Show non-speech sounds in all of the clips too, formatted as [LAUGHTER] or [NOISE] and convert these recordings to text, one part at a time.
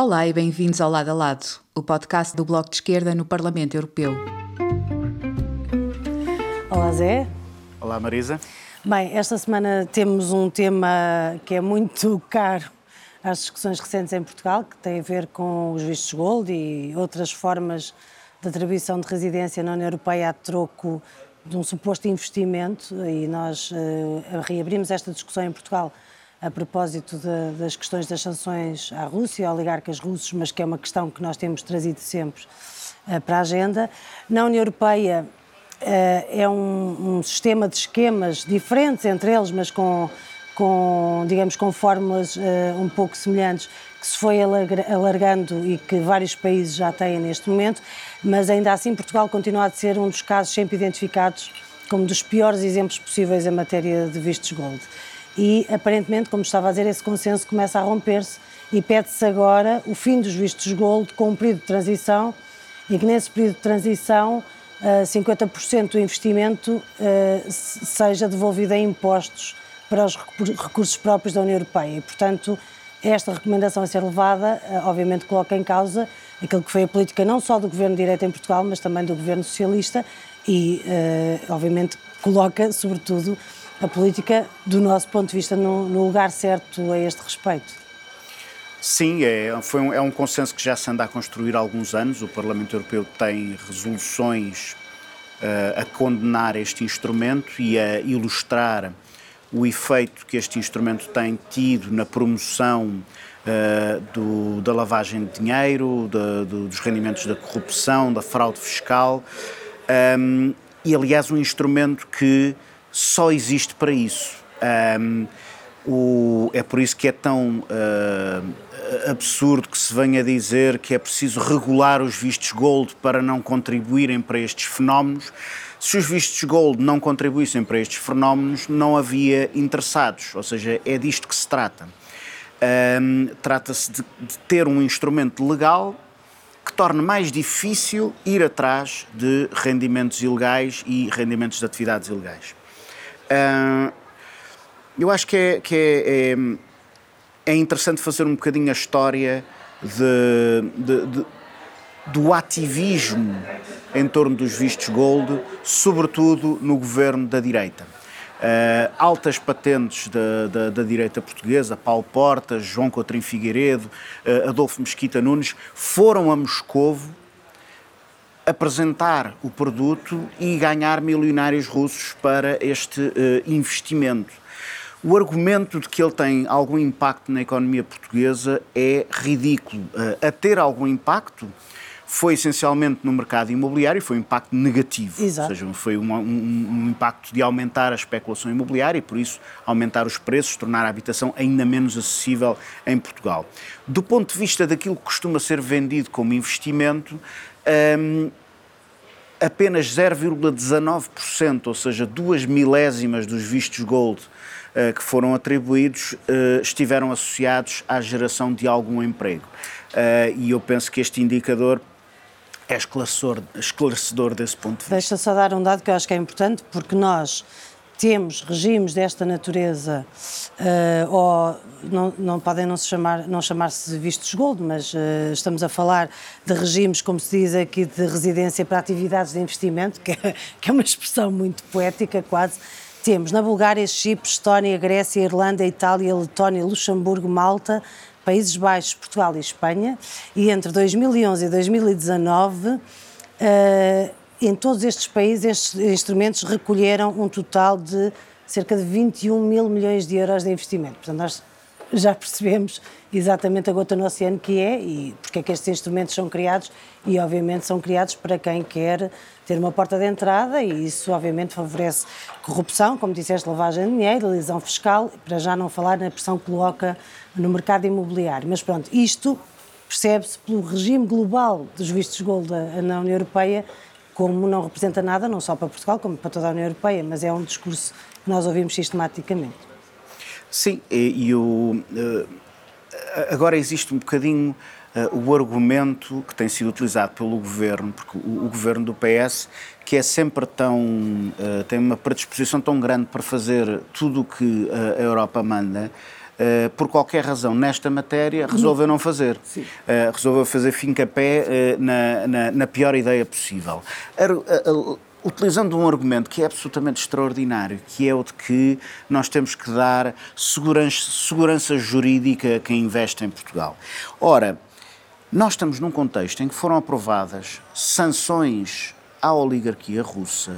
Olá e bem-vindos ao Lado a Lado, o podcast do Bloco de Esquerda no Parlamento Europeu. Olá, Zé. Olá, Marisa. Bem, esta semana temos um tema que é muito caro às discussões recentes em Portugal, que tem a ver com os vistos gold e outras formas de atribuição de residência na União Europeia a troco de um suposto investimento. E nós uh, reabrimos esta discussão em Portugal a propósito de, das questões das sanções à Rússia, oligarcas russos, mas que é uma questão que nós temos trazido sempre uh, para a agenda. Na União Europeia uh, é um, um, sistema de esquemas diferentes entre eles, mas com, com digamos, com fórmulas uh, um pouco semelhantes, que se foi alargando e que vários países já têm neste momento, mas ainda assim Portugal continua a ser um dos casos sempre identificados como dos piores exemplos possíveis em matéria de vistos gold e aparentemente, como estava a dizer, esse consenso começa a romper-se e pede-se agora o fim dos vistos gold com um período de transição e que nesse período de transição 50% eh, do investimento eh, seja devolvido em impostos para os recursos próprios da União Europeia. E, portanto, esta recomendação a ser levada, eh, obviamente, coloca em causa aquilo que foi a política não só do governo de direita em Portugal, mas também do governo socialista e, obviamente, coloca, sobretudo, a política, do nosso ponto de vista, no, no lugar certo a este respeito? Sim, é, foi um, é um consenso que já se anda a construir há alguns anos. O Parlamento Europeu tem resoluções uh, a condenar este instrumento e a ilustrar o efeito que este instrumento tem tido na promoção uh, do, da lavagem de dinheiro, do, dos rendimentos da corrupção, da fraude fiscal. Um, e, aliás, um instrumento que só existe para isso. Um, o, é por isso que é tão uh, absurdo que se venha dizer que é preciso regular os vistos gold para não contribuírem para estes fenómenos. Se os vistos gold não contribuíssem para estes fenómenos, não havia interessados, ou seja, é disto que se trata. Um, Trata-se de, de ter um instrumento legal que torne mais difícil ir atrás de rendimentos ilegais e rendimentos de atividades ilegais. Uh, eu acho que, é, que é, é, é, interessante fazer um bocadinho a história de, de, de, do ativismo em torno dos vistos gold, sobretudo no governo da direita. Uh, altas patentes da, da, da, direita portuguesa, Paulo Portas, João Coutrinho Figueiredo, uh, Adolfo Mesquita Nunes, foram a Moscovo apresentar o produto e ganhar milionários russos para este uh, investimento. O argumento de que ele tem algum impacto na economia portuguesa é ridículo. Uh, a ter algum impacto foi essencialmente no mercado imobiliário, foi um impacto negativo. Exato. Ou seja, foi um, um, um, impacto de aumentar a especulação imobiliária e, por isso, aumentar os preços, tornar a habitação ainda menos acessível em Portugal. Do ponto de vista daquilo que costuma ser vendido como investimento, um, apenas 0,19%, ou seja, duas milésimas dos vistos gold uh, que foram atribuídos, uh, estiveram associados à geração de algum emprego. Uh, e eu penso que este indicador é esclarecedor, esclarecedor desse ponto de vista. Deixa só dar um dado que eu acho que é importante, porque nós temos regimes desta natureza, uh, ou não, não, podem não, se chamar, não chamar-se vistos gold, mas uh, estamos a falar de regimes, como se diz aqui, de residência para atividades de investimento, que é, [LAUGHS] que é uma expressão muito poética quase. Temos na Bulgária, Chipre, Estónia, Grécia, Irlanda, Itália, Letónia, Luxemburgo, Malta, Países Baixos, Portugal e Espanha. E entre 2011 e 2019, uh, em todos estes países, estes instrumentos recolheram um total de cerca de 21 mil milhões de euros de investimento. Portanto, nós já percebemos exatamente a gota no oceano que é e porque é que estes instrumentos são criados e obviamente são criados para quem quer ter uma porta de entrada e isso obviamente favorece corrupção, como disseste, lavagem de dinheiro, lesão fiscal, para já não falar na pressão que coloca no mercado imobiliário. Mas pronto, isto percebe-se pelo regime global dos vistos gold na União Europeia como não representa nada, não só para Portugal, como para toda a União Europeia, mas é um discurso que nós ouvimos sistematicamente. Sim, e, o, eh, agora existe um bocadinho uh, o argumento que tem sido utilizado pelo governo, porque o, o governo do PS, que é sempre tão. Uh, tem uma predisposição tão grande para fazer tudo o que a Europa manda, Uh, por qualquer razão, nesta matéria, resolveu não fazer. Uh, resolveu fazer fim-capé uh, na, na, na, pior ideia possível. utilizando um argumento que é absolutamente extraordinário, que é o de que nós temos que dar segurança, segurança jurídica a quem investe em Portugal. Ora, nós estamos num contexto em que foram aprovadas sanções à oligarquia russa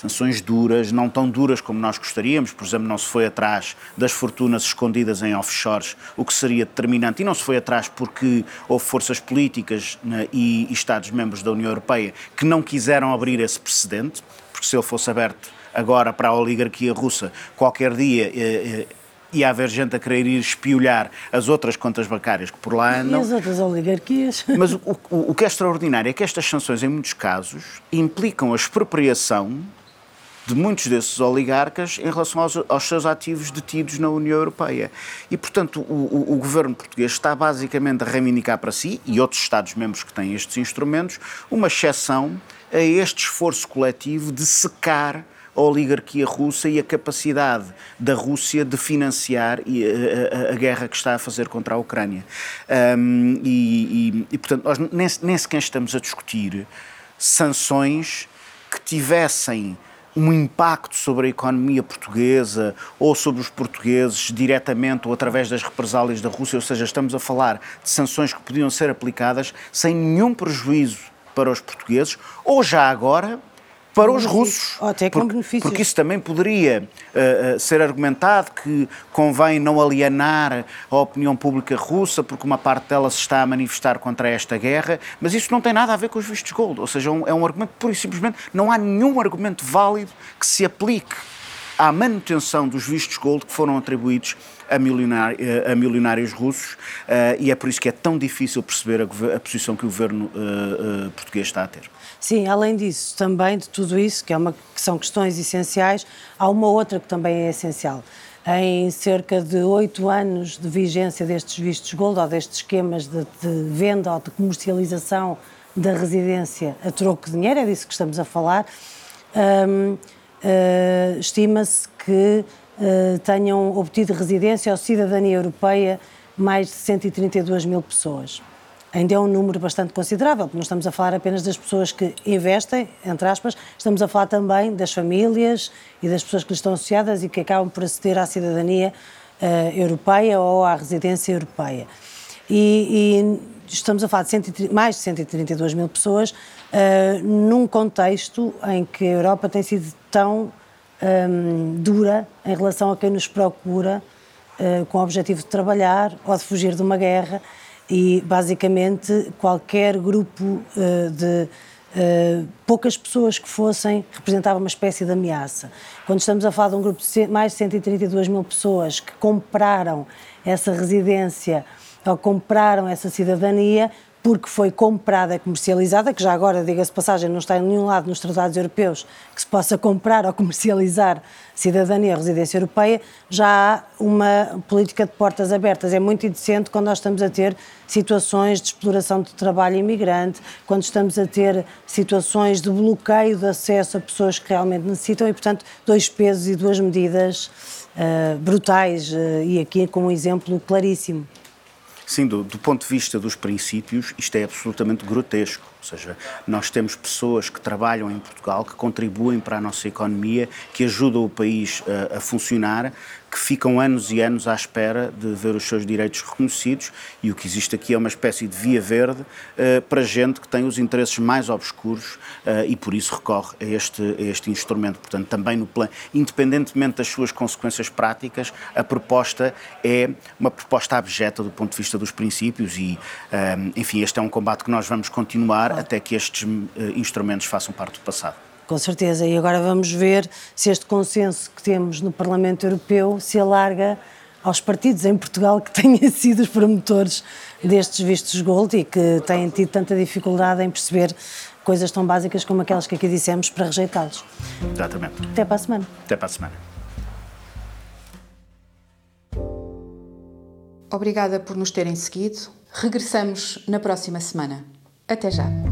sanções duras, não tão duras como nós gostaríamos, por exemplo, não se foi atrás das fortunas escondidas em offshores, o que seria determinante, e não se foi atrás porque houve forças políticas né, e, e Estados-membros da União Europeia que não quiseram abrir esse precedente, porque se ele fosse aberto agora para a oligarquia russa, qualquer dia. Eh, eh, ia haver gente a querer ir espiolhar as outras contas bancárias que por lá andam. E as outras oligarquias. [LAUGHS] Mas o, o, o que é extraordinário é que estas sanções, em muitos casos, implicam a expropriação de muitos desses oligarcas em relação aos, aos, seus ativos detidos na União Europeia. E, portanto, o, o, o, governo português está basicamente a reivindicar para si, e outros Estados-membros que têm estes instrumentos, uma exceção a este esforço coletivo de secar a oligarquia russa e a capacidade da Rússia de financiar a, a, a guerra que está a fazer contra a Ucrânia. Um, e, e, e, portanto, nós nem, nem sequer estamos a discutir sanções que tivessem um impacto sobre a economia portuguesa ou sobre os portugueses diretamente ou através das represálias da Rússia, ou seja, estamos a falar de sanções que podiam ser aplicadas sem nenhum prejuízo para os portugueses? Ou já agora para os russos. até com porque, porque isso também poderia uh, uh, ser argumentado que convém não alienar a opinião pública russa, porque uma parte dela se está a manifestar contra esta guerra, mas isso não tem nada a ver com os vistos gold. Ou seja, um, é um argumento, pura e simplesmente, não há nenhum argumento válido que se aplique à manutenção dos vistos gold que foram atribuídos a, milionário, a milionários russos uh, e é por isso que é tão difícil perceber a, a posição que o governo uh, português está a ter. Sim, além disso, também de tudo isso, que, é uma, que são questões essenciais, há uma outra que também é essencial. Em cerca de oito anos de vigência destes vistos gold ou destes esquemas de, de venda ou de comercialização da residência a troco de dinheiro, é disso que estamos a falar, um, uh, estima-se que uh, tenham obtido residência ou cidadania europeia mais de 132 mil pessoas ainda é um número bastante considerável, porque não estamos a falar apenas das pessoas que investem, entre aspas, estamos a falar também das famílias e das pessoas que lhes estão associadas e que acabam por aceder à cidadania uh, europeia ou à residência europeia. E, e estamos a falar de 130, mais de 132 mil pessoas uh, num contexto em que a Europa tem sido tão um, dura em relação a quem nos procura uh, com o objetivo de trabalhar ou de fugir de uma guerra e basicamente qualquer grupo uh, de uh, poucas pessoas que fossem representava uma espécie de ameaça. Quando estamos a falar de um grupo de mais de 132 mil pessoas que compraram essa residência ou compraram essa cidadania, porque foi comprada, comercializada, que já agora, diga-se passagem, não está em nenhum lado nos tratados europeus que se possa comprar ou comercializar cidadania ou residência europeia, já há uma política de portas abertas. É muito indecente quando nós estamos a ter situações de exploração de trabalho imigrante, quando estamos a ter situações de bloqueio de acesso a pessoas que realmente necessitam e, portanto, dois pesos e duas medidas uh, brutais uh, e aqui com um exemplo claríssimo. Sim, do, do, ponto de vista dos princípios, isto é absolutamente grotesco. Ou seja, nós temos pessoas que trabalham em Portugal, que contribuem para a nossa economia, que ajudam o país a, a funcionar, que ficam anos e anos à espera de ver os seus direitos reconhecidos e o que existe aqui é uma espécie de via verde uh, para gente que tem os interesses mais obscuros uh, e por isso recorre a este, a este instrumento. Portanto, também no plano, independentemente das suas consequências práticas, a proposta é uma proposta abjeta do ponto de vista dos princípios e, eh, enfim, este é um combate que nós vamos continuar até que estes uh, instrumentos façam parte do passado. Com certeza. E agora vamos ver se este consenso que temos no Parlamento Europeu se alarga aos partidos em Portugal que [LAUGHS] têm sido os promotores destes vistos gold e que têm tido tanta dificuldade em perceber coisas tão básicas como aquelas que aqui dissemos para rejeitá-los. Exatamente. Até para a semana. Até para a semana. Obrigada por nos terem seguido. Regressamos na próxima semana. Até já.